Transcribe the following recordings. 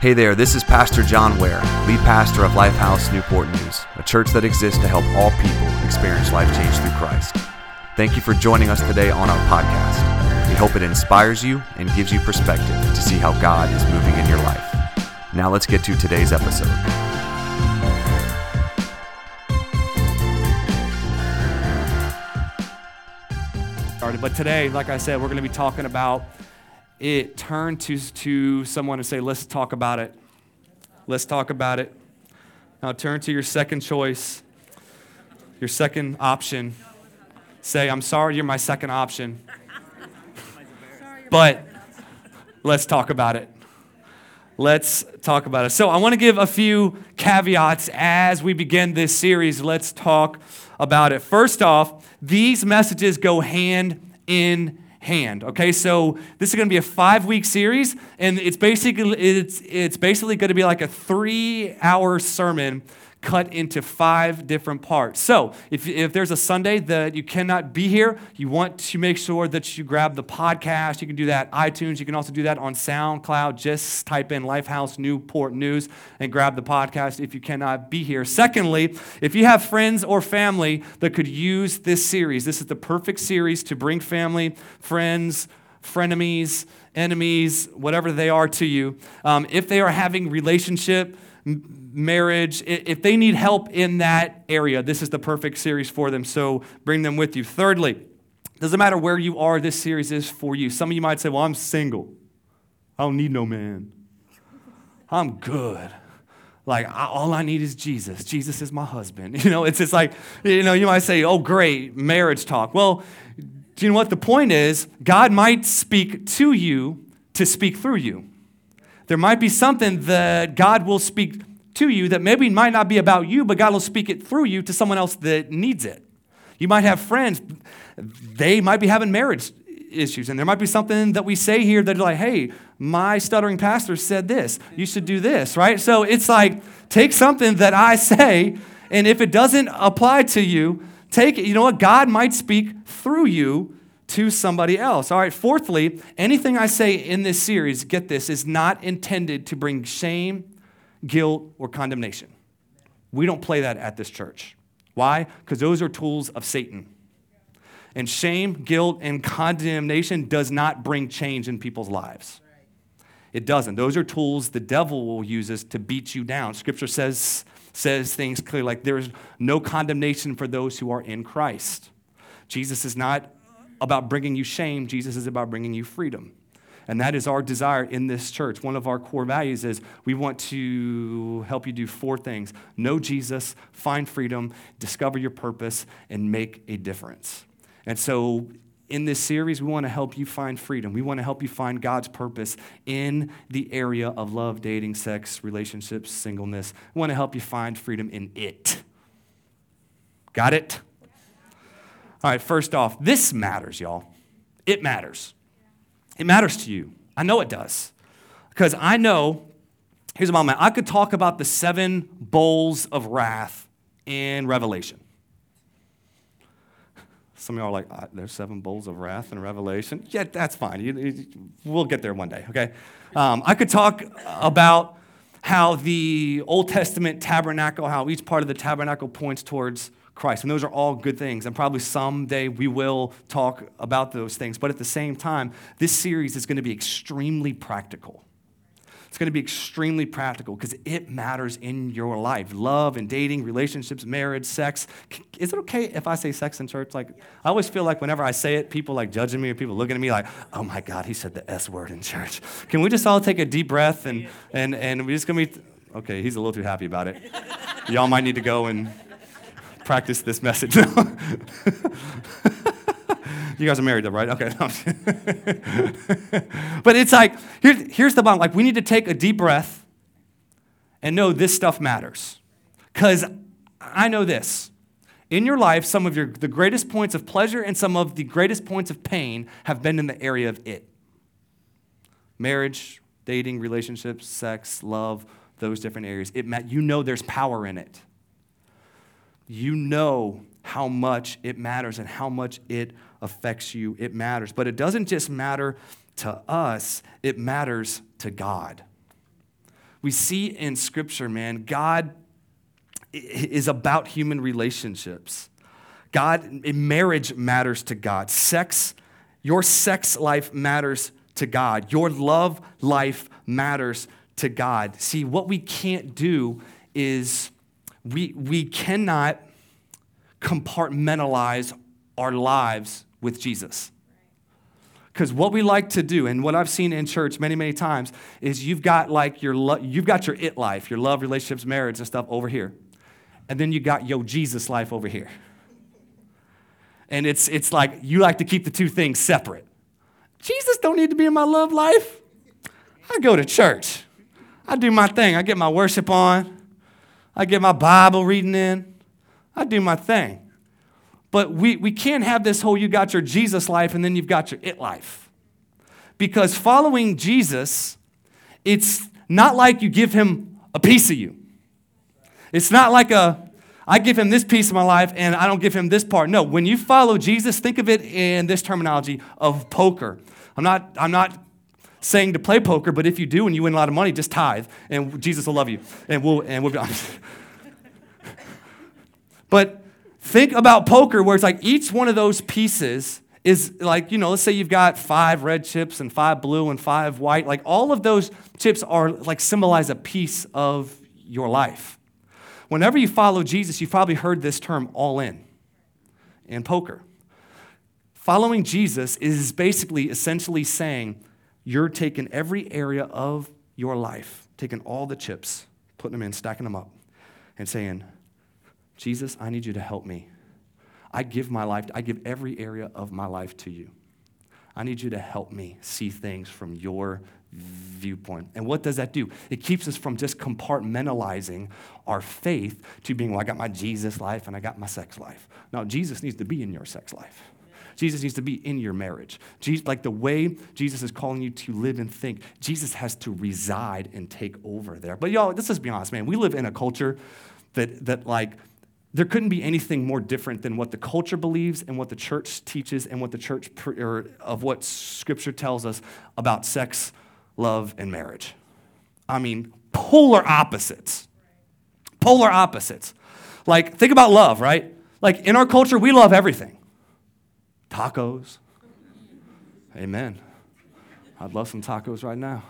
Hey there, this is Pastor John Ware, lead pastor of Lifehouse Newport News, a church that exists to help all people experience life change through Christ. Thank you for joining us today on our podcast. We hope it inspires you and gives you perspective to see how God is moving in your life. Now let's get to today's episode. But today, like I said, we're going to be talking about it. Turn to, to someone and say, let's talk about it. Let's talk about it. Now turn to your second choice, your second option. Say, I'm sorry you're my second option. But let's talk about it. Let's talk about it. So, I want to give a few caveats as we begin this series. Let's talk about it. First off, these messages go hand in hand. Okay, so this is going to be a five-week series, and it's basically it's it's basically going to be like a three-hour sermon cut into five different parts. So, if, if there's a Sunday that you cannot be here, you want to make sure that you grab the podcast. You can do that iTunes. You can also do that on SoundCloud. Just type in Lifehouse Newport News and grab the podcast if you cannot be here. Secondly, if you have friends or family that could use this series, this is the perfect series to bring family, friends, frenemies, enemies, whatever they are to you. Um, if they are having relationship, marriage, if they need help in that area, this is the perfect series for them. So bring them with you. Thirdly, doesn't matter where you are, this series is for you. Some of you might say, Well, I'm single. I don't need no man. I'm good. Like, I, all I need is Jesus. Jesus is my husband. You know, it's just like, you know, you might say, Oh, great, marriage talk. Well, do you know what the point is? God might speak to you to speak through you. There might be something that God will speak to you that maybe might not be about you, but God will speak it through you to someone else that needs it. You might have friends, they might be having marriage issues, and there might be something that we say here that like, hey, my stuttering pastor said this. You should do this, right? So it's like, take something that I say, and if it doesn't apply to you, take it. You know what? God might speak through you to somebody else. All right, fourthly, anything I say in this series, get this, is not intended to bring shame, guilt, or condemnation. We don't play that at this church. Why? Because those are tools of Satan. And shame, guilt, and condemnation does not bring change in people's lives. It doesn't. Those are tools the devil will use us to beat you down. Scripture says, says things clearly like there is no condemnation for those who are in Christ. Jesus is not about bringing you shame, Jesus is about bringing you freedom. And that is our desire in this church. One of our core values is we want to help you do four things know Jesus, find freedom, discover your purpose, and make a difference. And so, in this series, we want to help you find freedom. We want to help you find God's purpose in the area of love, dating, sex, relationships, singleness. We want to help you find freedom in it. Got it? All right, first off, this matters, y'all. It matters. It matters to you. I know it does. Because I know, here's my, I could talk about the seven bowls of wrath in Revelation. Some of y'all are like, uh, there's seven bowls of wrath in Revelation. Yeah, that's fine. You, you, we'll get there one day, okay? Um, I could talk about how the Old Testament tabernacle, how each part of the tabernacle points towards Christ. And those are all good things. And probably someday we will talk about those things. But at the same time, this series is going to be extremely practical. It's going to be extremely practical because it matters in your life. Love and dating, relationships, marriage, sex. Is it okay if I say sex in church? Like, I always feel like whenever I say it, people like judging me or people looking at me like, oh my God, he said the S word in church. Can we just all take a deep breath and, and, and we're just going to be, okay, he's a little too happy about it. Y'all might need to go and practice this message. you guys are married though, right? Okay. but it's like, here, here's the bottom. Like, we need to take a deep breath and know this stuff matters. Because I know this. In your life, some of your, the greatest points of pleasure and some of the greatest points of pain have been in the area of it marriage, dating, relationships, sex, love, those different areas. It, you know there's power in it you know how much it matters and how much it affects you. It matters. But it doesn't just matter to us, it matters to God. we see in Scripture, man, God is about human relationships. God, marriage matters to God. Sex, your sex life matters to God. Your love life matters to God. See, what we can't do is we, we cannot compartmentalize our lives with Jesus. Because what we like to do, and what I've seen in church many, many times, is you've got like your lo- you've got your it life, your love, relationships, marriage, and stuff over here, and then you got yo Jesus life over here. And it's it's like you like to keep the two things separate. Jesus don't need to be in my love life. I go to church. I do my thing. I get my worship on. I get my Bible reading in. I do my thing. But we, we can't have this whole you got your Jesus life and then you've got your it life. Because following Jesus, it's not like you give him a piece of you. It's not like a, I give him this piece of my life and I don't give him this part. No, when you follow Jesus, think of it in this terminology of poker. I'm not, I'm not saying to play poker, but if you do and you win a lot of money, just tithe and Jesus will love you. And we'll, and we'll be honest. but Think about poker, where it's like each one of those pieces is like, you know, let's say you've got five red chips and five blue and five white. Like all of those chips are like symbolize a piece of your life. Whenever you follow Jesus, you've probably heard this term all in in poker. Following Jesus is basically essentially saying you're taking every area of your life, taking all the chips, putting them in, stacking them up, and saying, Jesus, I need you to help me. I give my life, I give every area of my life to you. I need you to help me see things from your viewpoint. And what does that do? It keeps us from just compartmentalizing our faith to being, well, I got my Jesus life and I got my sex life. Now, Jesus needs to be in your sex life. Jesus needs to be in your marriage. Jesus, like the way Jesus is calling you to live and think, Jesus has to reside and take over there. But y'all, let's just be honest, man. We live in a culture that, that like, there couldn't be anything more different than what the culture believes and what the church teaches and what the church or of what scripture tells us about sex, love, and marriage. I mean, polar opposites. Polar opposites. Like, think about love, right? Like, in our culture, we love everything tacos. Amen. I'd love some tacos right now.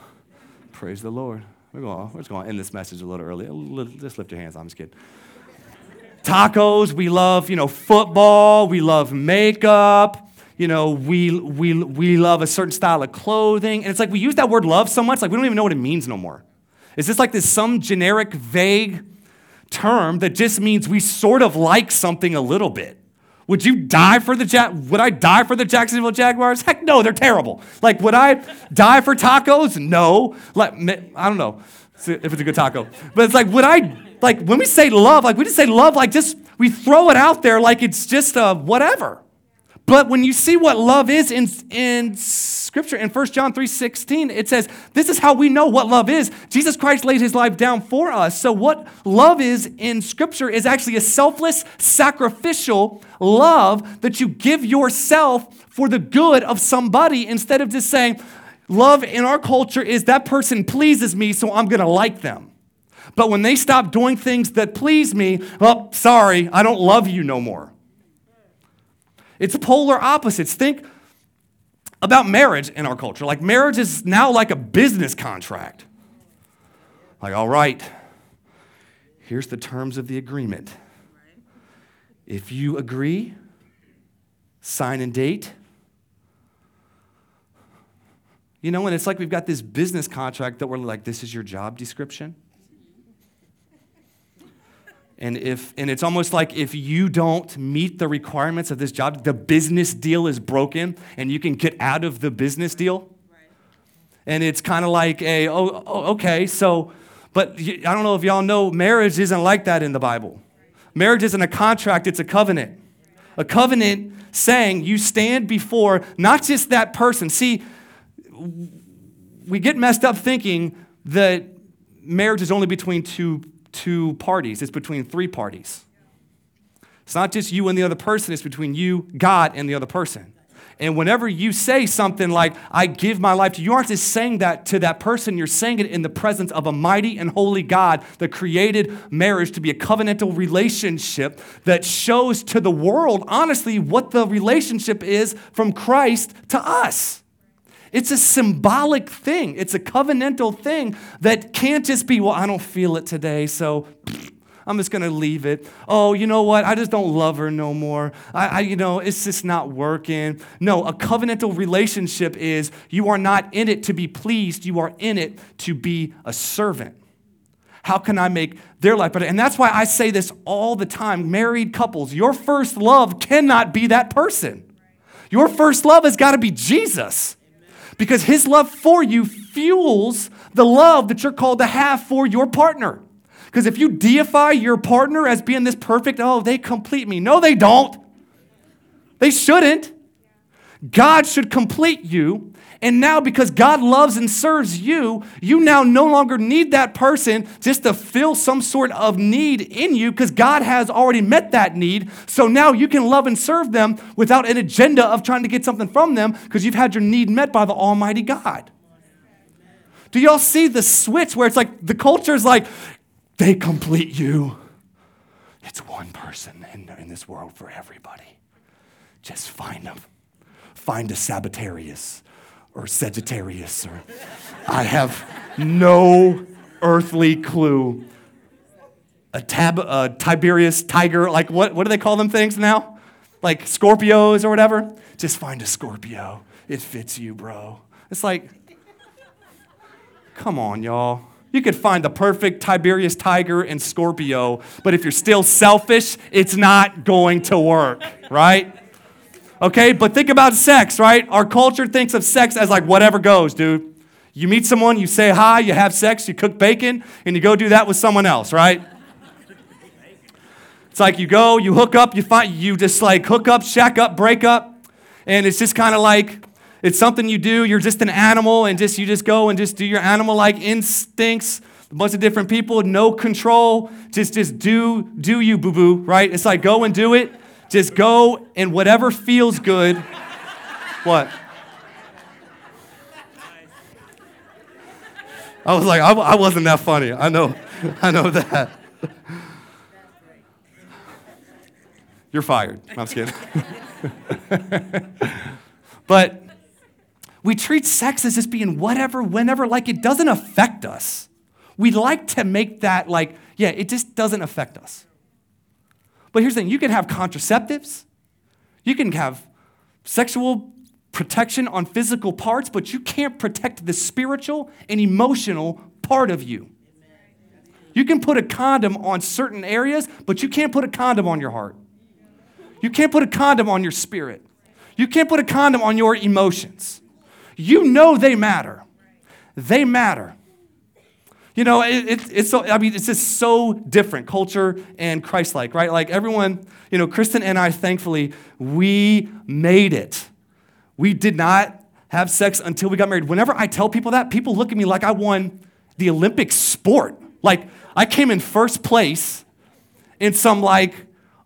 Praise the Lord. We're, going, we're just going to end this message a little early. Just lift your hands. I'm just kidding tacos, we love, you know, football, we love makeup, you know, we, we, we love a certain style of clothing. And it's like we use that word love so much, like we don't even know what it means no more. Is this like this some generic, vague term that just means we sort of like something a little bit? Would you die for the ja- would I die for the Jacksonville Jaguars? Heck no, they're terrible. Like would I die for tacos? No. Like I don't know if it's a good taco. But it's like would I like when we say love, like we just say love, like just we throw it out there like it's just a whatever. But when you see what love is in, in scripture in 1 John 3 16, it says, This is how we know what love is. Jesus Christ laid his life down for us. So, what love is in scripture is actually a selfless, sacrificial love that you give yourself for the good of somebody instead of just saying, Love in our culture is that person pleases me, so I'm gonna like them. But when they stop doing things that please me, well, sorry, I don't love you no more. It's polar opposites. Think about marriage in our culture. Like, marriage is now like a business contract. Like, all right, here's the terms of the agreement. If you agree, sign and date. You know, and it's like we've got this business contract that we're like, this is your job description. And, if, and it's almost like if you don't meet the requirements of this job, the business deal is broken and you can get out of the business deal. And it's kind of like a, oh, oh, okay, so, but I don't know if y'all know, marriage isn't like that in the Bible. Marriage isn't a contract, it's a covenant. A covenant saying you stand before not just that person. See, we get messed up thinking that marriage is only between two two parties, it's between three parties. It's not just you and the other person, it's between you, God, and the other person. And whenever you say something like, I give my life to you, you aren't just saying that to that person, you're saying it in the presence of a mighty and holy God that created marriage to be a covenantal relationship that shows to the world, honestly, what the relationship is from Christ to us. It's a symbolic thing. It's a covenantal thing that can't just be, well, I don't feel it today, so I'm just gonna leave it. Oh, you know what? I just don't love her no more. I, I, you know, it's just not working. No, a covenantal relationship is you are not in it to be pleased, you are in it to be a servant. How can I make their life better? And that's why I say this all the time. Married couples, your first love cannot be that person. Your first love has got to be Jesus because his love for you fuels the love that you're called to have for your partner. Because if you deify your partner as being this perfect, oh, they complete me. No, they don't. They shouldn't. God should complete you. And now, because God loves and serves you, you now no longer need that person just to fill some sort of need in you because God has already met that need. So now you can love and serve them without an agenda of trying to get something from them because you've had your need met by the Almighty God. Do y'all see the switch where it's like the culture is like, they complete you. It's one person in, in this world for everybody. Just find them. Find a Sabbatarius or Sagittarius or I have no earthly clue. A, tab, a Tiberius tiger, like what, what do they call them things now? Like Scorpios or whatever? Just find a Scorpio. It fits you, bro. It's like, come on, y'all. You could find the perfect Tiberius tiger and Scorpio, but if you're still selfish, it's not going to work, right? Okay, but think about sex, right? Our culture thinks of sex as like whatever goes, dude. You meet someone, you say hi, you have sex, you cook bacon, and you go do that with someone else, right? It's like you go, you hook up, you find you just like hook up, shack up, break up, and it's just kind of like it's something you do. You're just an animal, and just you just go and just do your animal-like instincts. A bunch of different people, no control. Just just do do you, boo boo. Right? It's like go and do it. Just go and whatever feels good. what? I was like, I, I wasn't that funny. I know, I know that. You're fired. I'm kidding. but we treat sex as just being whatever, whenever, like it doesn't affect us. We like to make that like, yeah, it just doesn't affect us. But here's the thing you can have contraceptives, you can have sexual protection on physical parts, but you can't protect the spiritual and emotional part of you. You can put a condom on certain areas, but you can't put a condom on your heart. You can't put a condom on your spirit. You can't put a condom on your emotions you know they matter. They matter. You know, it, it, it's so, I mean, it's just so different, culture and Christ like, right? Like everyone, you know, Kristen and I, thankfully, we made it. We did not have sex until we got married. Whenever I tell people that, people look at me like I won the Olympic sport. Like I came in first place in some like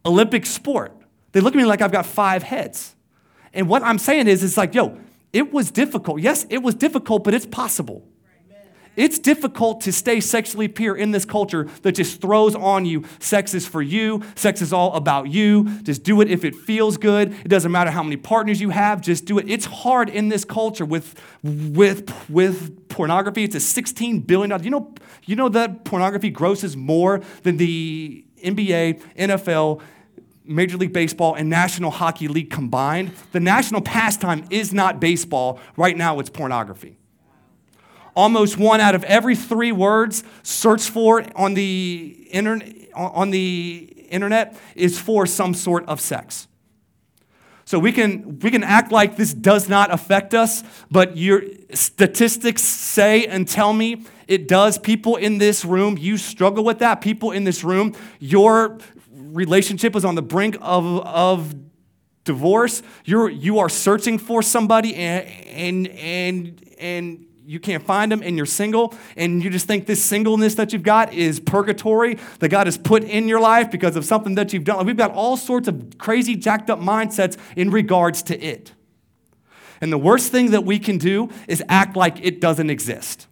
Olympic sport. They look at me like I've got five heads. And what I'm saying is, it's like, yo, it was difficult. Yes, it was difficult, but it's possible. It's difficult to stay sexually pure in this culture that just throws on you sex is for you, sex is all about you. Just do it if it feels good. It doesn't matter how many partners you have, just do it. It's hard in this culture with with with pornography. It's a 16 billion dollars. You know, you know that pornography grosses more than the NBA, NFL, Major League Baseball and National Hockey League combined, the national pastime is not baseball. Right now, it's pornography. Almost one out of every three words searched for on the, internet, on the internet is for some sort of sex. So we can, we can act like this does not affect us, but your statistics say and tell me it does. People in this room, you struggle with that. People in this room, your relationship is on the brink of, of divorce, you're, you are searching for somebody and, and, and, and you can't find them and you're single and you just think this singleness that you've got is purgatory that God has put in your life because of something that you've done. We've got all sorts of crazy, jacked up mindsets in regards to it. And the worst thing that we can do is act like it doesn't exist.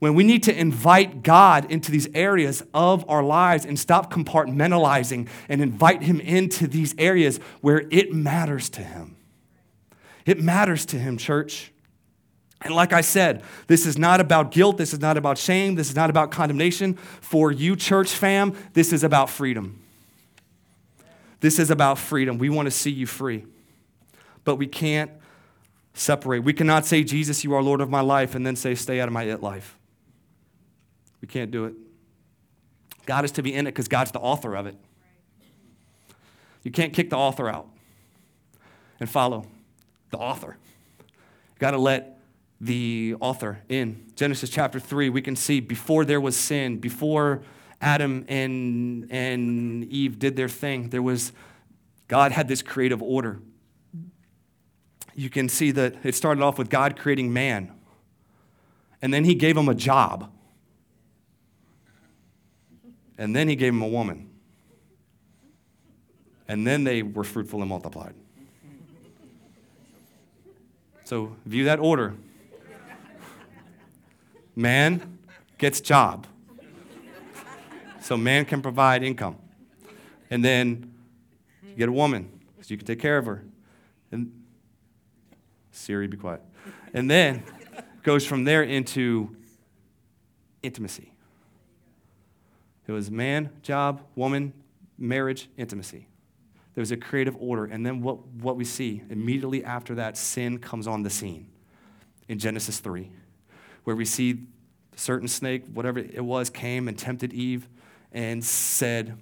When we need to invite God into these areas of our lives and stop compartmentalizing and invite Him into these areas where it matters to Him. It matters to Him, church. And like I said, this is not about guilt. This is not about shame. This is not about condemnation. For you, church fam, this is about freedom. This is about freedom. We want to see you free. But we can't separate. We cannot say, Jesus, you are Lord of my life, and then say, stay out of my it life. We can't do it. God is to be in it because God's the author of it. You can't kick the author out and follow the author. You got to let the author in. Genesis chapter 3, we can see before there was sin, before Adam and, and Eve did their thing, there was, God had this creative order. You can see that it started off with God creating man, and then he gave him a job, and then he gave him a woman, and then they were fruitful and multiplied. So, view that order. Man gets job. So man can provide income. And then you get a woman, so you can take care of her. And Siri, be quiet. And then goes from there into intimacy. It was man, job, woman, marriage, intimacy. There was a creative order. And then what, what we see immediately after that, sin comes on the scene in Genesis 3 where we see a certain snake, whatever it was, came and tempted Eve and said,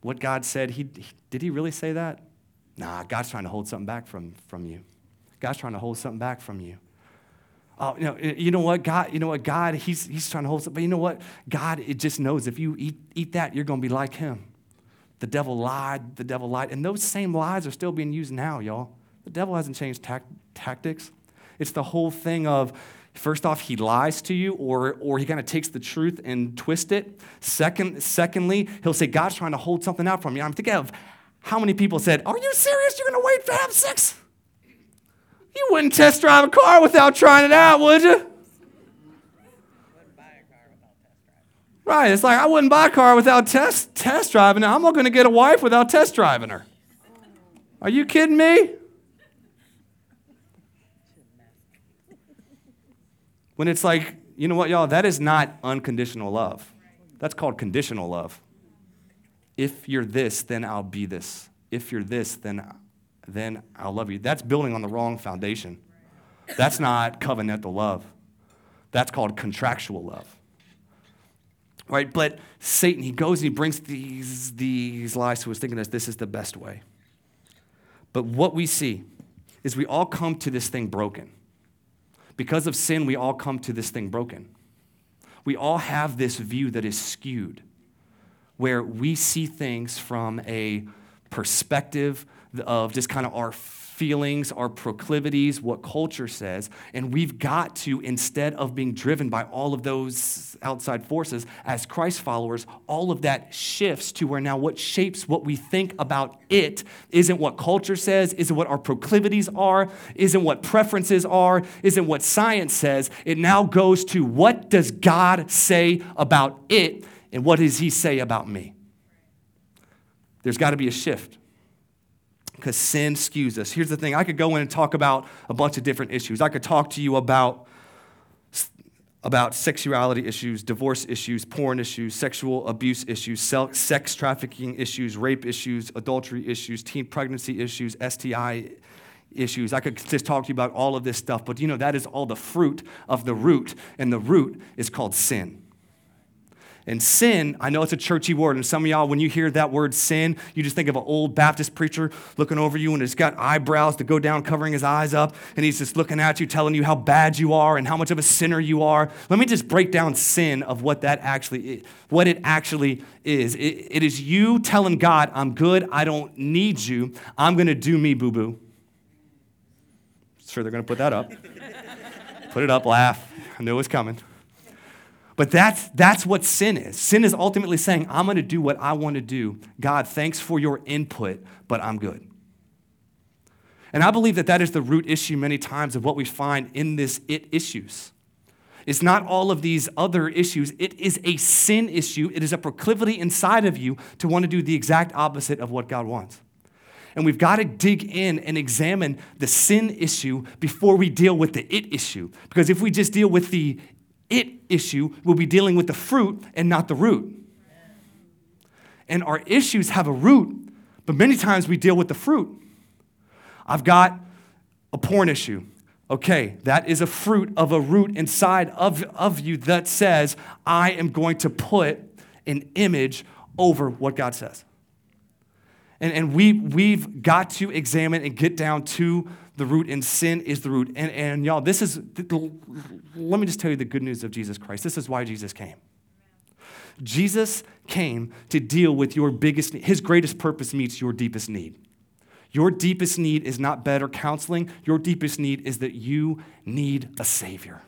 What God said, he, did he really say that? Nah, God's trying to hold something back from, from you. God's trying to hold something back from you. Oh, you know, you know what, God, you know what, God, he's, he's trying to hold something, but you know what? God, it just knows if you eat, eat that, you're going to be like him. The devil lied, the devil lied. And those same lies are still being used now, y'all. The devil hasn't changed tactics. It's the whole thing of First off, he lies to you, or, or he kind of takes the truth and twists it. Second, secondly, he'll say, God's trying to hold something out from you. I'm thinking of how many people said, Are you serious? You're going to wait to have sex? You wouldn't test drive a car without trying it out, would you? Right, it's like I wouldn't buy a car without test, test driving it. I'm not going to get a wife without test driving her. Are you kidding me? When it's like, you know what, y'all, that is not unconditional love. That's called conditional love. If you're this, then I'll be this. If you're this, then, then I'll love you. That's building on the wrong foundation. That's not covenantal love. That's called contractual love. Right? But Satan, he goes and he brings these, these lies to us, thinking that this is the best way. But what we see is we all come to this thing broken. Because of sin, we all come to this thing broken. We all have this view that is skewed, where we see things from a perspective of just kind of our feelings, our proclivities, what culture says. And we've got to, instead of being driven by all of those outside forces, as Christ followers, all of that shifts to where now what shapes what we think about it isn't what culture says, isn't what our proclivities are, isn't what preferences are, isn't what science says. It now goes to what does God say about it and what does He say about me? There's got to be a shift because sin skews us. Here's the thing I could go in and talk about a bunch of different issues. I could talk to you about, about sexuality issues, divorce issues, porn issues, sexual abuse issues, sex trafficking issues, rape issues, adultery issues, teen pregnancy issues, STI issues. I could just talk to you about all of this stuff, but you know, that is all the fruit of the root, and the root is called sin. And sin, I know it's a churchy word, and some of y'all, when you hear that word sin, you just think of an old Baptist preacher looking over you and he's got eyebrows to go down, covering his eyes up, and he's just looking at you, telling you how bad you are and how much of a sinner you are. Let me just break down sin of what that actually is, what it actually is. it, it is you telling God, I'm good, I don't need you, I'm gonna do me, boo boo. Sure, they're gonna put that up. put it up, laugh. I knew it was coming. But that's, that's what sin is. Sin is ultimately saying, I'm going to do what I want to do. God, thanks for your input, but I'm good. And I believe that that is the root issue many times of what we find in this it issues. It's not all of these other issues. It is a sin issue. It is a proclivity inside of you to want to do the exact opposite of what God wants. And we've got to dig in and examine the sin issue before we deal with the it issue. Because if we just deal with the it issue, we'll be dealing with the fruit and not the root. And our issues have a root, but many times we deal with the fruit. I've got a porn issue. Okay, that is a fruit of a root inside of, of you that says, I am going to put an image over what God says. And, and we, we've got to examine and get down to the root, and sin is the root. And, and y'all, this is, let me just tell you the good news of Jesus Christ. This is why Jesus came. Jesus came to deal with your biggest. His greatest purpose meets your deepest need. Your deepest need is not better counseling. Your deepest need is that you need a Savior.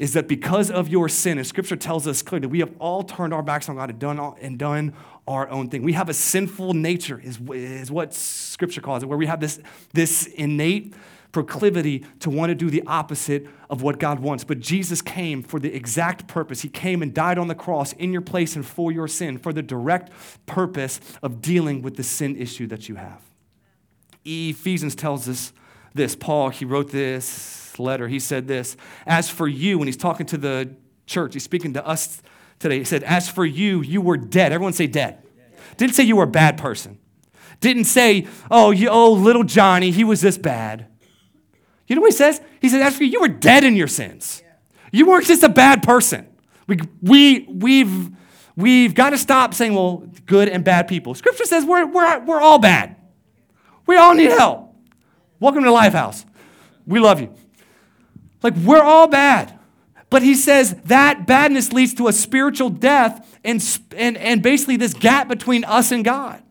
Is that because of your sin, and Scripture tells us clearly, we have all turned our backs on God and done, all, and done our own thing. We have a sinful nature, is, is what Scripture calls it, where we have this, this innate proclivity to want to do the opposite of what God wants. But Jesus came for the exact purpose. He came and died on the cross in your place and for your sin, for the direct purpose of dealing with the sin issue that you have. Ephesians tells us this. Paul, he wrote this letter. He said this As for you, when he's talking to the church, he's speaking to us today. He said, As for you, you were dead. Everyone say dead. Didn't say you were a bad person. Didn't say, oh, you, oh, little Johnny, he was this bad. You know what he says? He said, As for you, you were dead in your sins. You weren't just a bad person. We, we, we've, we've got to stop saying, well, good and bad people. Scripture says we're, we're, we're all bad. We all need help. Welcome to Lifehouse. We love you. Like, we're all bad. But he says that badness leads to a spiritual death and, and, and basically this gap between us and God.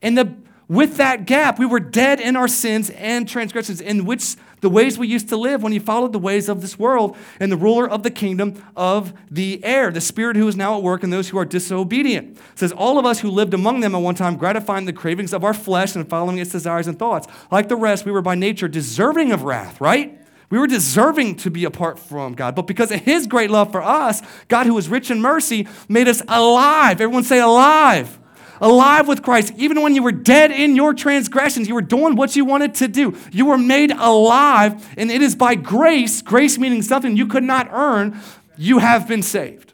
And the, with that gap, we were dead in our sins and transgressions, in which the ways we used to live when you followed the ways of this world and the ruler of the kingdom of the air, the spirit who is now at work in those who are disobedient. It says, All of us who lived among them at one time, gratifying the cravings of our flesh and following its desires and thoughts. Like the rest, we were by nature deserving of wrath, right? We were deserving to be apart from God. But because of His great love for us, God, who is rich in mercy, made us alive. Everyone say alive alive with Christ. Even when you were dead in your transgressions, you were doing what you wanted to do. You were made alive, and it is by grace, grace meaning something you could not earn, you have been saved.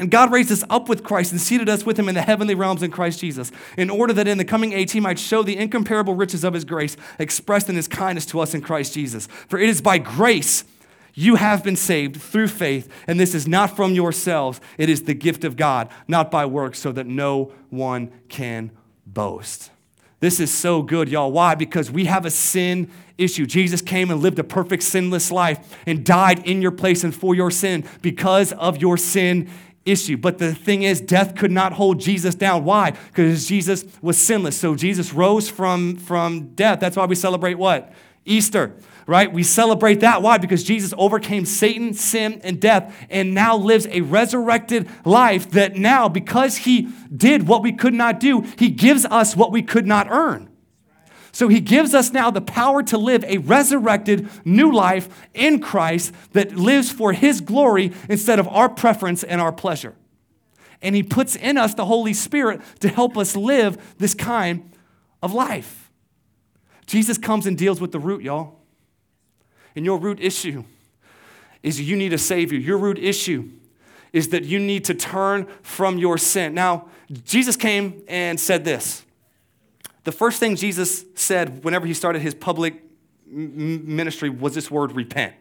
And God raised us up with Christ and seated us with him in the heavenly realms in Christ Jesus, in order that in the coming age he might show the incomparable riches of his grace expressed in his kindness to us in Christ Jesus. For it is by grace you have been saved through faith, and this is not from yourselves. It is the gift of God, not by works, so that no one can boast. This is so good, y'all. Why? Because we have a sin issue. Jesus came and lived a perfect sinless life and died in your place and for your sin because of your sin issue. But the thing is, death could not hold Jesus down. Why? Because Jesus was sinless. So Jesus rose from, from death. That's why we celebrate what? Easter right? We celebrate that. Why? Because Jesus overcame Satan, sin, and death, and now lives a resurrected life that now, because he did what we could not do, he gives us what we could not earn. So he gives us now the power to live a resurrected new life in Christ that lives for his glory instead of our preference and our pleasure. And he puts in us the Holy Spirit to help us live this kind of life. Jesus comes and deals with the root, y'all. And your root issue is you need a Savior. Your root issue is that you need to turn from your sin. Now, Jesus came and said this. The first thing Jesus said whenever he started his public ministry was this word repent.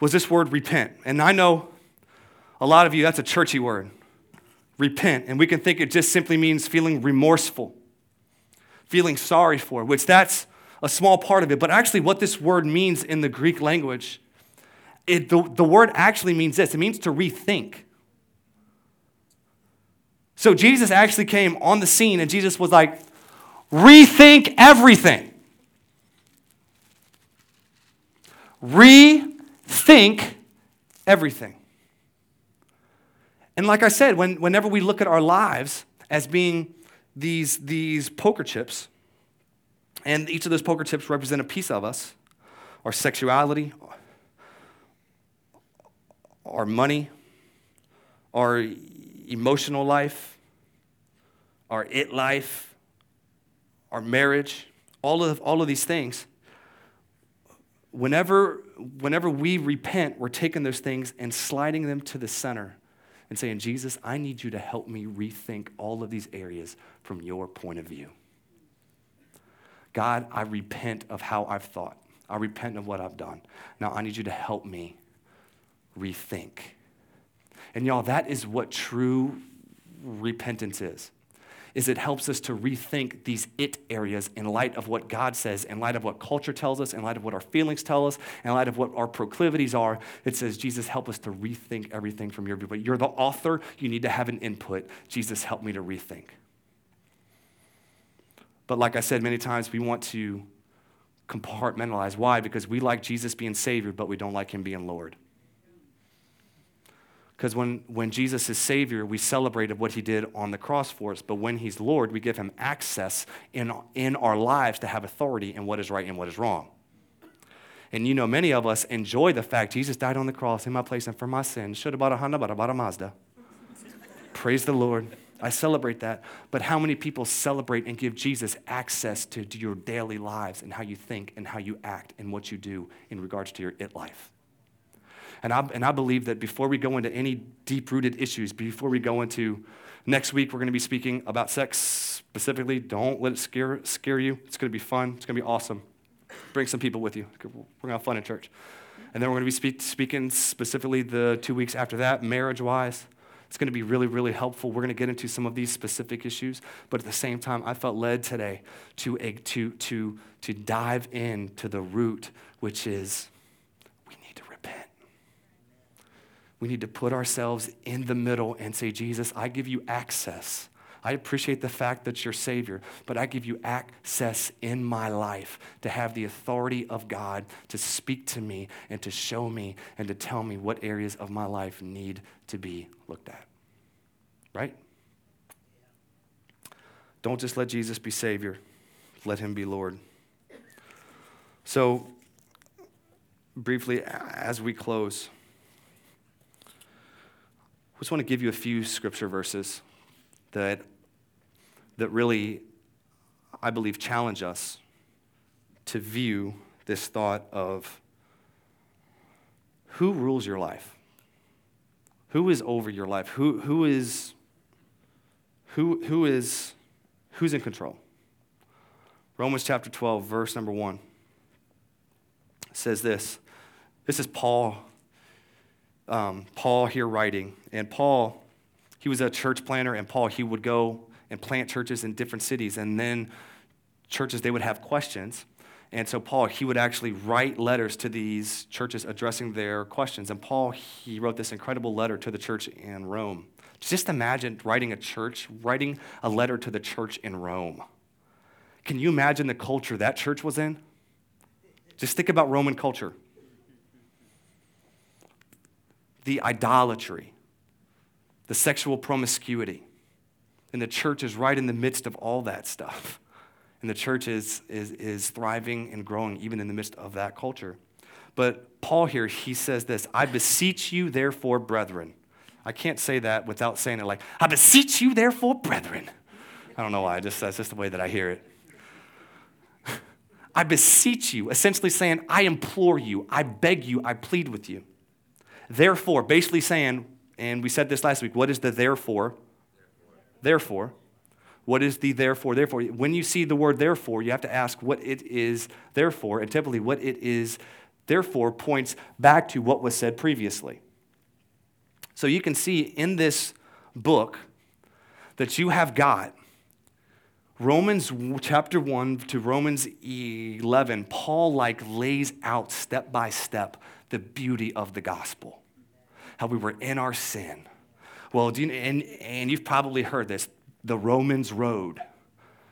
Was this word repent. And I know a lot of you, that's a churchy word. Repent. And we can think it just simply means feeling remorseful, feeling sorry for, which that's a small part of it. But actually, what this word means in the Greek language, it, the, the word actually means this it means to rethink. So Jesus actually came on the scene and Jesus was like, rethink everything. Rethink everything. And like I said, when, whenever we look at our lives as being these, these poker chips, And each of those poker chips represent a piece of us our sexuality, our money, our emotional life, our it life, our marriage, all of, all of these things. Whenever, whenever we repent, we're taking those things and sliding them to the center and saying, Jesus, I need you to help me rethink all of these areas from your point of view. God, I repent of how I've thought. I repent of what I've done. Now I need you to help me rethink. And y'all, that is what true repentance is. Is it helps us to rethink these it areas in light of what God says, in light of what culture tells us, in light of what our feelings tell us, in light of what our proclivities are. It says, Jesus, help us to rethink everything from your view. But you're the author, you need to have an input. Jesus, help me to rethink. But like I said many times, we want to compartmentalize. Why? Because we like Jesus being Savior, but we don't like Him being Lord. Because when, when Jesus is Savior, we celebrated what He did on the cross for us. But when He's Lord, we give Him access in, in our lives to have authority in what is right and what is wrong. And you know, many of us enjoy the fact Jesus died on the cross in my place and for my sins. Should have bought a Honda, but I bought a Mazda. Praise the Lord. I celebrate that. But how many people celebrate and give Jesus access to, to your daily lives and how you think and how you act and what you do in regards to your it life? And I, and I believe that before we go into any deep rooted issues, before we go into next week, we're going to be speaking about sex specifically. Don't let it scare, scare you. It's going to be fun, it's going to be awesome. Bring some people with you. We're going to have fun in church. And then we're going to be speak, speaking specifically the two weeks after that, marriage wise. It's going to be really, really helpful. We're going to get into some of these specific issues, but at the same time, I felt led today to, to, to, to dive into the root, which is we need to repent. We need to put ourselves in the middle and say, Jesus, I give you access. I appreciate the fact that you're Savior, but I give you access in my life to have the authority of God to speak to me and to show me and to tell me what areas of my life need to be looked at. Right? Don't just let Jesus be Savior, let Him be Lord. So, briefly, as we close, I just want to give you a few scripture verses that, that really, I believe, challenge us to view this thought of who rules your life? Who is over your life? Who, who is who, who is who's in control? Romans chapter 12, verse number 1 says this. This is Paul um, Paul here writing. And Paul, he was a church planter, and Paul, he would go and plant churches in different cities. And then churches, they would have questions. And so Paul, he would actually write letters to these churches addressing their questions. And Paul, he wrote this incredible letter to the church in Rome. Just imagine writing a church, writing a letter to the church in Rome. Can you imagine the culture that church was in? Just think about Roman culture. The idolatry, the sexual promiscuity. And the church is right in the midst of all that stuff. And the church is, is, is thriving and growing even in the midst of that culture. But Paul here, he says this I beseech you, therefore, brethren. I can't say that without saying it like, I beseech you, therefore, brethren. I don't know why, just, that's just the way that I hear it. I beseech you, essentially saying, I implore you, I beg you, I plead with you. Therefore, basically saying, and we said this last week, what is the therefore? Therefore. What is the therefore? Therefore, when you see the word therefore, you have to ask what it is therefore, and typically what it is therefore points back to what was said previously. So you can see in this book that you have got Romans chapter 1 to Romans 11, Paul like lays out step by step the beauty of the gospel, how we were in our sin. Well, you, and, and you've probably heard this the Romans Road,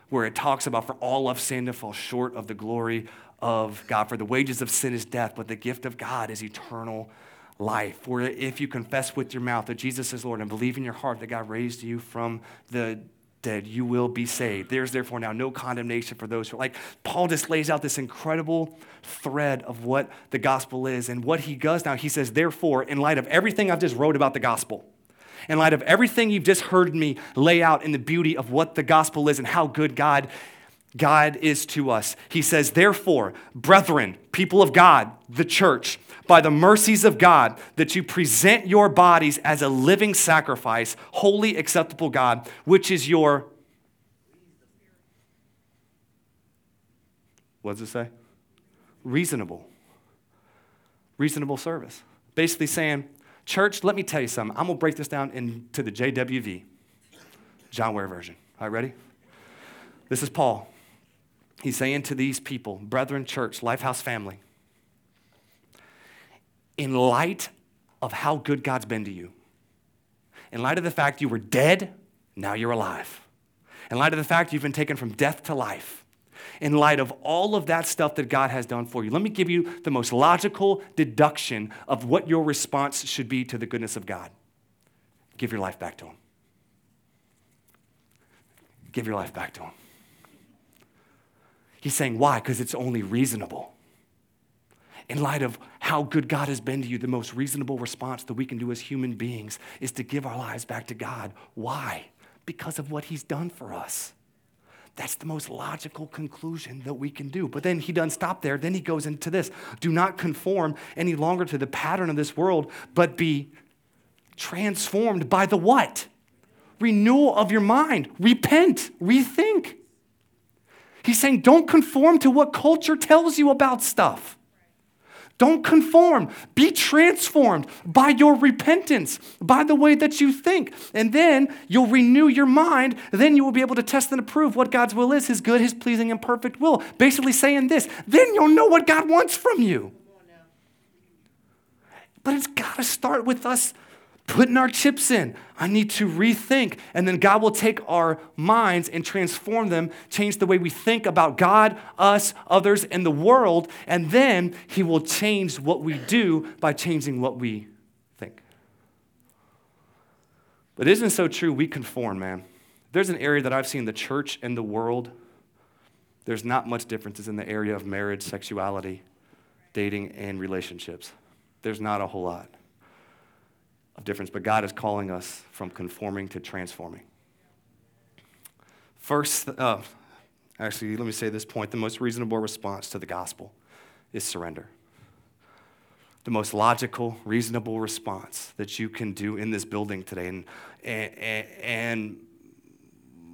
where it talks about for all of sin to fall short of the glory of God. For the wages of sin is death, but the gift of God is eternal life. Where if you confess with your mouth that Jesus is Lord and believe in your heart that God raised you from the dead, you will be saved. There's therefore now no condemnation for those who are like, Paul just lays out this incredible thread of what the gospel is and what he does now. He says, therefore, in light of everything I've just wrote about the gospel, in light of everything you've just heard me lay out in the beauty of what the gospel is and how good God God is to us. He says, Therefore, brethren, people of God, the church, by the mercies of God, that you present your bodies as a living sacrifice, holy, acceptable God, which is your. What does it say? Reasonable. Reasonable service. Basically saying, Church, let me tell you something. I'm going to break this down into the JWV, John Ware version. All right, ready? This is Paul. He's saying to these people, brethren, church, Lifehouse family, in light of how good God's been to you, in light of the fact you were dead, now you're alive, in light of the fact you've been taken from death to life, in light of all of that stuff that God has done for you, let me give you the most logical deduction of what your response should be to the goodness of God. Give your life back to Him. Give your life back to Him. He's saying, why? Because it's only reasonable. In light of how good God has been to you, the most reasonable response that we can do as human beings is to give our lives back to God. Why? Because of what He's done for us. That's the most logical conclusion that we can do. But then he doesn't stop there. Then he goes into this do not conform any longer to the pattern of this world, but be transformed by the what? Renewal of your mind. Repent, rethink. He's saying, don't conform to what culture tells you about stuff. Don't conform. Be transformed by your repentance, by the way that you think. And then you'll renew your mind. Then you will be able to test and approve what God's will is, his good, his pleasing, and perfect will. Basically saying this, then you'll know what God wants from you. But it's got to start with us putting our chips in. I need to rethink. And then God will take our minds and transform them, change the way we think about God, us, others, and the world. And then He will change what we do by changing what we think. But isn't so true? We conform, man. There's an area that I've seen the church and the world, there's not much differences in the area of marriage, sexuality, dating, and relationships. There's not a whole lot of difference, but God is calling us from conforming to transforming. First, uh, actually, let me say this point the most reasonable response to the gospel is surrender. The most logical, reasonable response that you can do in this building today. And, and, and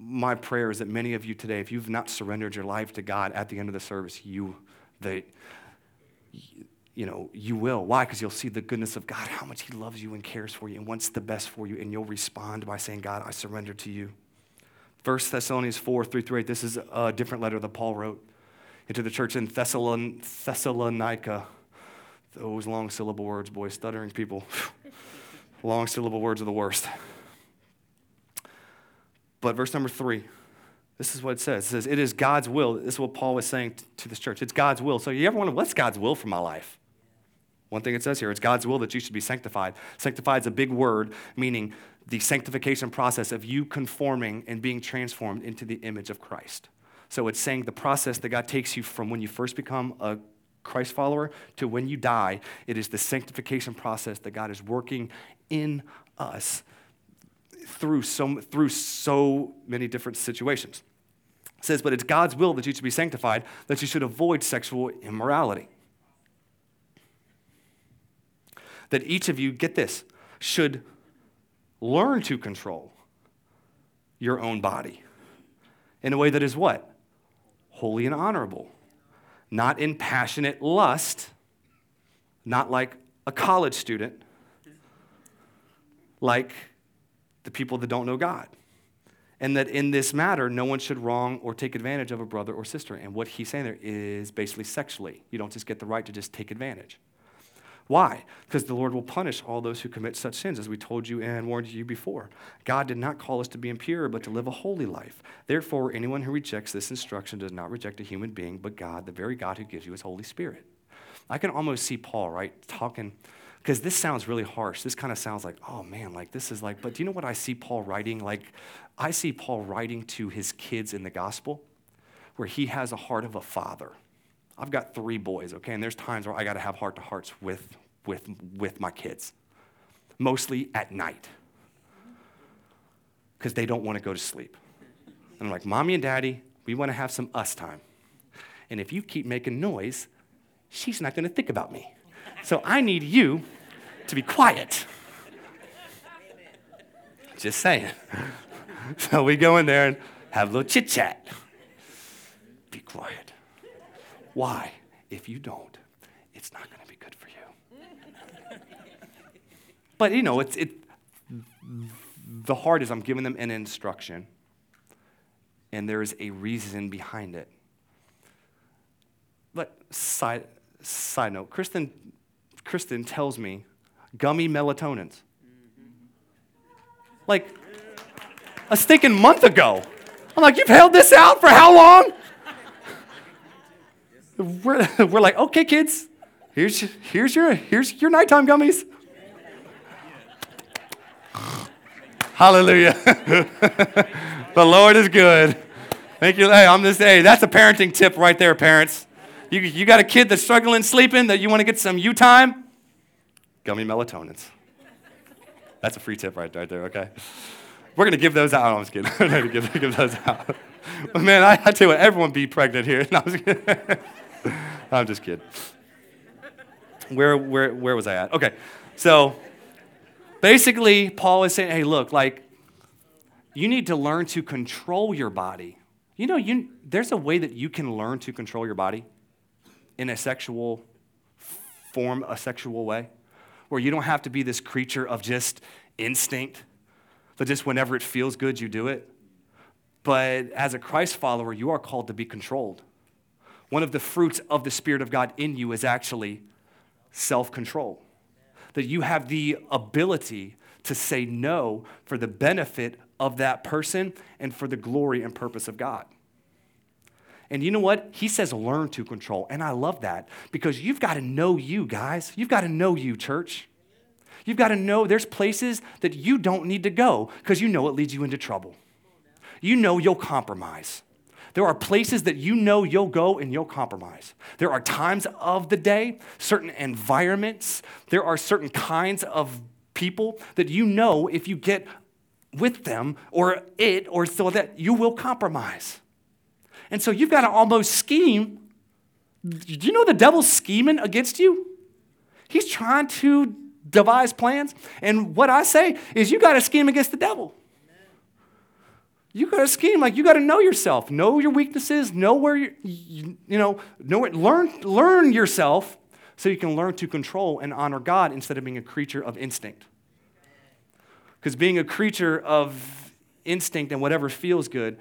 my prayer is that many of you today, if you've not surrendered your life to God at the end of the service, you, the, you know, you will. Why? Because you'll see the goodness of God, how much He loves you and cares for you and wants the best for you, and you'll respond by saying, God, I surrender to you. 1 Thessalonians 4, 3 through 8, this is a different letter that Paul wrote into the church in Thessalon- Thessalonica. Those long syllable words, boy, stuttering people. long syllable words are the worst. But verse number 3, this is what it says. It says, It is God's will. This is what Paul was saying to this church. It's God's will. So you ever wonder, what's God's will for my life? One thing it says here, it's God's will that you should be sanctified. Sanctified is a big word, meaning the sanctification process of you conforming and being transformed into the image of Christ. So it's saying the process that God takes you from when you first become a Christ follower to when you die, it is the sanctification process that God is working in us through so, through so many different situations. It says, but it's God's will that you should be sanctified, that you should avoid sexual immorality that each of you, get this, should learn to control your own body in a way that is what? Holy and honorable. Not in passionate lust, not like a college student, like the people that don't know God. And that in this matter, no one should wrong or take advantage of a brother or sister. And what he's saying there is basically sexually. You don't just get the right to just take advantage. Why? Because the Lord will punish all those who commit such sins, as we told you and warned you before. God did not call us to be impure, but to live a holy life. Therefore, anyone who rejects this instruction does not reject a human being, but God, the very God who gives you his Holy Spirit. I can almost see Paul, right, talking because this sounds really harsh. This kind of sounds like, oh man, like this is like, but do you know what I see Paul writing? Like, I see Paul writing to his kids in the gospel where he has a heart of a father. I've got three boys, okay, and there's times where I got to have heart to hearts with, with, with my kids, mostly at night because they don't want to go to sleep. And I'm like, Mommy and Daddy, we want to have some us time. And if you keep making noise, she's not going to think about me. So I need you to be quiet. Just saying. So we go in there and have a little chit chat. Be quiet. Why? If you don't, it's not going to be good for you. But you know, it's it. The heart is I'm giving them an instruction, and there is a reason behind it. But side side note, Kristen Kristen tells me gummy melatonins. Mm-hmm. Like a stinking month ago. I'm like, you've held this out for how long? We're, we're like, okay, kids, here's, here's, your, here's your nighttime gummies. Hallelujah. the Lord is good. Thank you. Hey, I'm just, hey, that's a parenting tip right there, parents. You, you got a kid that's struggling sleeping that you want to get some you time? Gummy melatonins. That's a free tip right, right there, okay? We're going to give those out. I'm just kidding. We're going to give, give those out. But man, I, I tell you what, everyone be pregnant here. No, I'm, just I'm just kidding. Where, where, where was I at? Okay, so basically, Paul is saying, hey, look, like, you need to learn to control your body. You know, you, there's a way that you can learn to control your body in a sexual form, a sexual way, where you don't have to be this creature of just instinct, that just whenever it feels good, you do it. But as a Christ follower, you are called to be controlled. One of the fruits of the Spirit of God in you is actually self control. That you have the ability to say no for the benefit of that person and for the glory and purpose of God. And you know what? He says learn to control. And I love that because you've got to know you, guys. You've got to know you, church. You've got to know there's places that you don't need to go because you know it leads you into trouble. You know you'll compromise. There are places that you know you'll go and you'll compromise. There are times of the day, certain environments, there are certain kinds of people that you know if you get with them or it or so that you will compromise. And so you've got to almost scheme. Do you know the devil's scheming against you? He's trying to devise plans. And what I say is you got to scheme against the devil. You got to scheme like you got to know yourself, know your weaknesses, know where you, you, you know, know it, learn, learn yourself so you can learn to control and honor God instead of being a creature of instinct. Because being a creature of instinct and whatever feels good,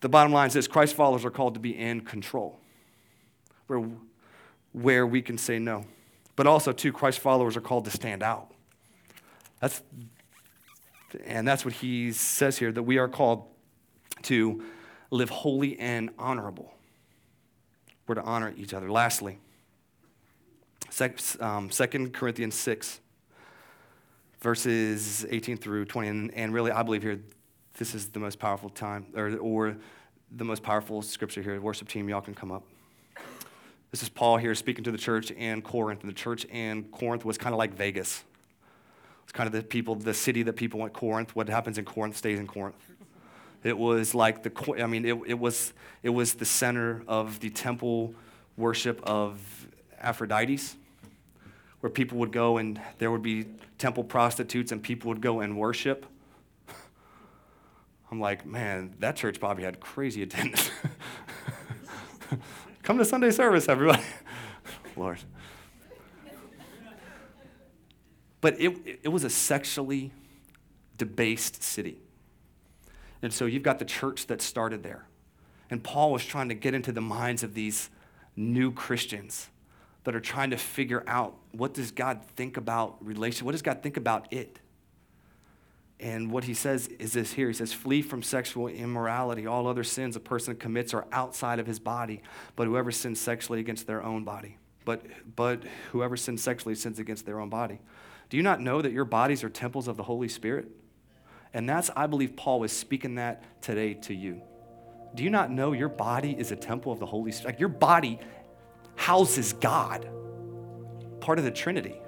the bottom line is this Christ followers are called to be in control, where, where we can say no. But also, too, Christ followers are called to stand out. That's, and that's what he says here that we are called to live holy and honorable. We're to honor each other. Lastly, 2 um, Corinthians 6, verses 18 through 20. And, and really, I believe here this is the most powerful time, or, or the most powerful scripture here. Worship team, y'all can come up. This is Paul here speaking to the church in Corinth. And the church in Corinth was kind of like Vegas. It's kind of the people, the city that people went Corinth. What happens in Corinth stays in Corinth. It was like the, I mean, it, it, was, it was the center of the temple worship of Aphrodites, where people would go and there would be temple prostitutes and people would go and worship. I'm like, man, that church probably had crazy attendance. Come to Sunday service, everybody. Lord. But it, it was a sexually debased city. And so you've got the church that started there. And Paul was trying to get into the minds of these new Christians that are trying to figure out what does God think about relation? What does God think about it? And what he says is this here. He says, Flee from sexual immorality. All other sins a person commits are outside of his body, but whoever sins sexually against their own body. but, but whoever sins sexually sins against their own body. Do you not know that your bodies are temples of the Holy Spirit? And that's, I believe, Paul was speaking that today to you. Do you not know your body is a temple of the Holy Spirit? Like your body houses God, part of the Trinity.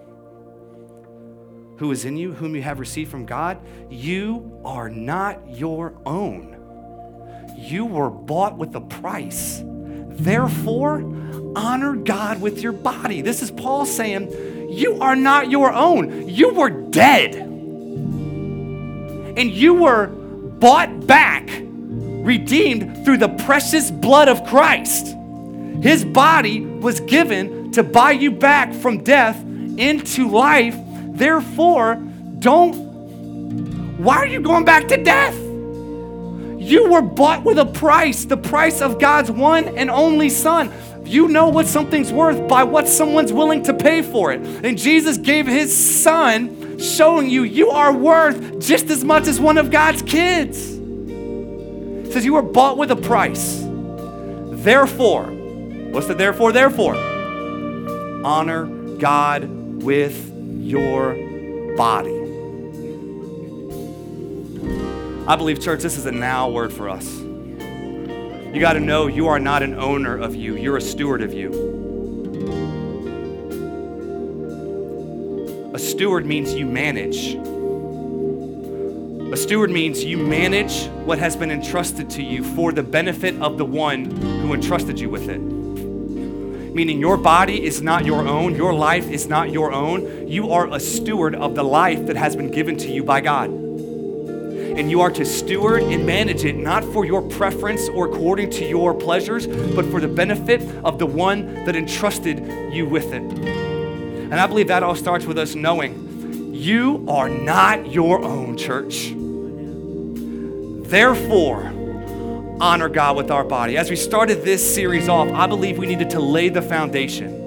Who is in you, whom you have received from God? You are not your own. You were bought with a price. Therefore, honor God with your body. This is Paul saying, You are not your own. You were dead. And you were bought back, redeemed through the precious blood of Christ. His body was given to buy you back from death into life. Therefore, don't. Why are you going back to death? You were bought with a price, the price of God's one and only Son. You know what something's worth by what someone's willing to pay for it. And Jesus gave his Son, showing you you are worth just as much as one of God's kids. Says you were bought with a price. Therefore, what's the therefore? Therefore, honor God with your body. I believe, church, this is a now word for us. You got to know you are not an owner of you, you're a steward of you. A steward means you manage. A steward means you manage what has been entrusted to you for the benefit of the one who entrusted you with it. Meaning, your body is not your own, your life is not your own. You are a steward of the life that has been given to you by God and you are to steward and manage it not for your preference or according to your pleasures, but for the benefit of the one that entrusted you with it. And I believe that all starts with us knowing you are not your own church. Therefore, honor God with our body. As we started this series off, I believe we needed to lay the foundation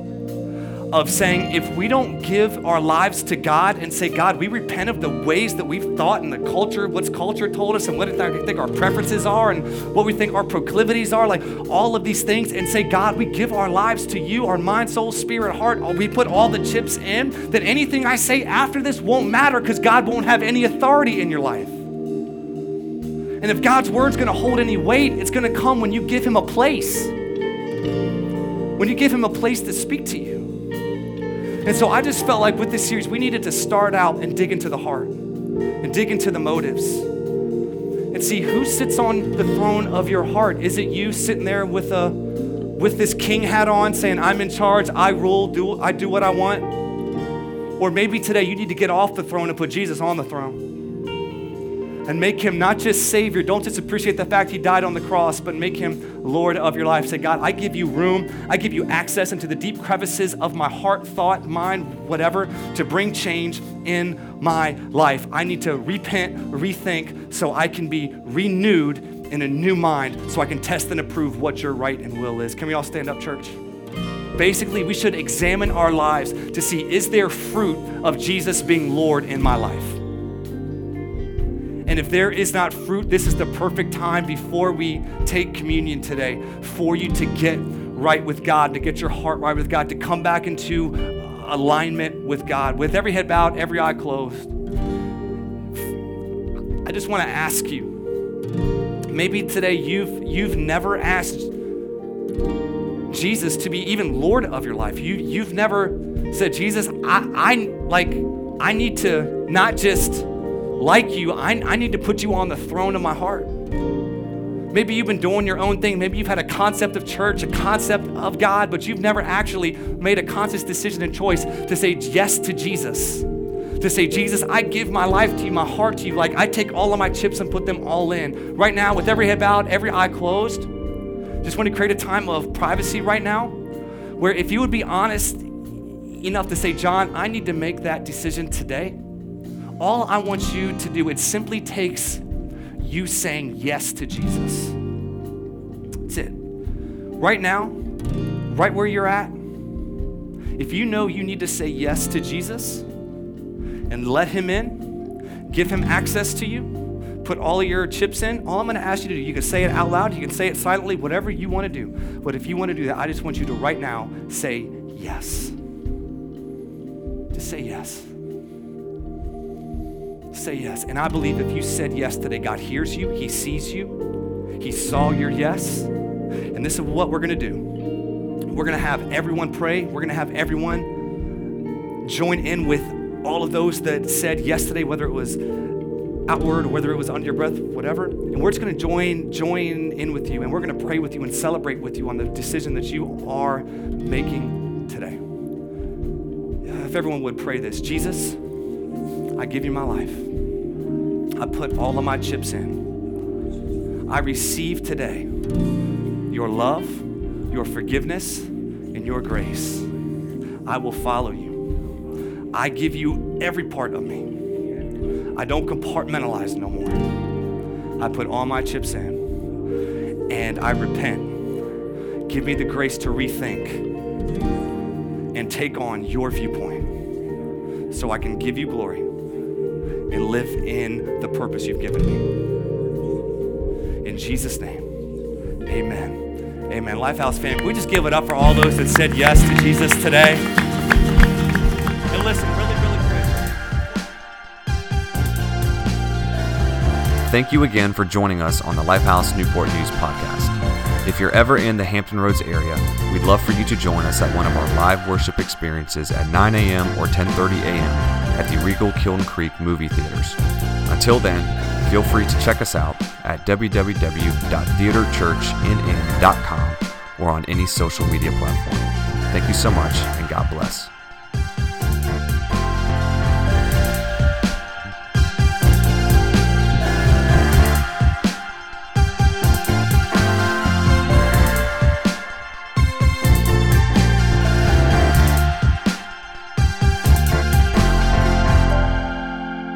of saying if we don't give our lives to God and say, God, we repent of the ways that we've thought and the culture, what's culture told us, and what we think our preferences are, and what we think our proclivities are, like all of these things, and say, God, we give our lives to you, our mind, soul, spirit, heart. We put all the chips in, that anything I say after this won't matter because God won't have any authority in your life. And if God's word's gonna hold any weight, it's gonna come when you give Him a place. When you give Him a place to speak to you. And so I just felt like with this series, we needed to start out and dig into the heart and dig into the motives and see who sits on the throne of your heart. Is it you sitting there with a with this king hat on saying, I'm in charge, I rule, do I do what I want? Or maybe today you need to get off the throne and put Jesus on the throne and make him not just Savior. Don't just appreciate the fact he died on the cross, but make him Lord of your life. Say, God, I give you room, I give you access into the deep crevices of my heart, thought, mind, whatever, to bring change in my life. I need to repent, rethink, so I can be renewed in a new mind, so I can test and approve what your right and will is. Can we all stand up, church? Basically, we should examine our lives to see is there fruit of Jesus being Lord in my life? And if there is not fruit, this is the perfect time before we take communion today for you to get right with God, to get your heart right with God, to come back into alignment with God, with every head bowed, every eye closed. I just want to ask you maybe today you've you've never asked Jesus to be even Lord of your life. You you've never said, Jesus, I, I like I need to not just like you, I, I need to put you on the throne of my heart. Maybe you've been doing your own thing. Maybe you've had a concept of church, a concept of God, but you've never actually made a conscious decision and choice to say yes to Jesus. To say, Jesus, I give my life to you, my heart to you. Like I take all of my chips and put them all in. Right now, with every head bowed, every eye closed, just want to create a time of privacy right now where if you would be honest enough to say, John, I need to make that decision today all I want you to do, it simply takes you saying yes to Jesus. That's it. Right now, right where you're at, if you know you need to say yes to Jesus and let Him in, give Him access to you, put all your chips in, all I'm going to ask you to do, you can say it out loud, you can say it silently, whatever you want to do. But if you want to do that, I just want you to right now say yes. Just say yes. Say yes. And I believe if you said yes today, God hears you, He sees you, He saw your yes. And this is what we're going to do. We're going to have everyone pray. We're going to have everyone join in with all of those that said yes today, whether it was outward, whether it was under your breath, whatever. And we're just going to join join in with you, and we're going to pray with you and celebrate with you on the decision that you are making today. If everyone would pray this, Jesus, I give you my life. I put all of my chips in. I receive today your love, your forgiveness, and your grace. I will follow you. I give you every part of me. I don't compartmentalize no more. I put all my chips in and I repent. Give me the grace to rethink and take on your viewpoint so I can give you glory and live in the purpose you've given me. In Jesus' name, amen. Amen. Lifehouse family, we just give it up for all those that said yes to Jesus today. And listen, really, really quick. Thank you again for joining us on the Lifehouse Newport News podcast. If you're ever in the Hampton Roads area, we'd love for you to join us at one of our live worship experiences at 9 a.m. or 10:30 a.m. at the Regal Kiln Creek movie theaters. Until then, feel free to check us out at www.theaterchurchnn.com or on any social media platform. Thank you so much and God bless.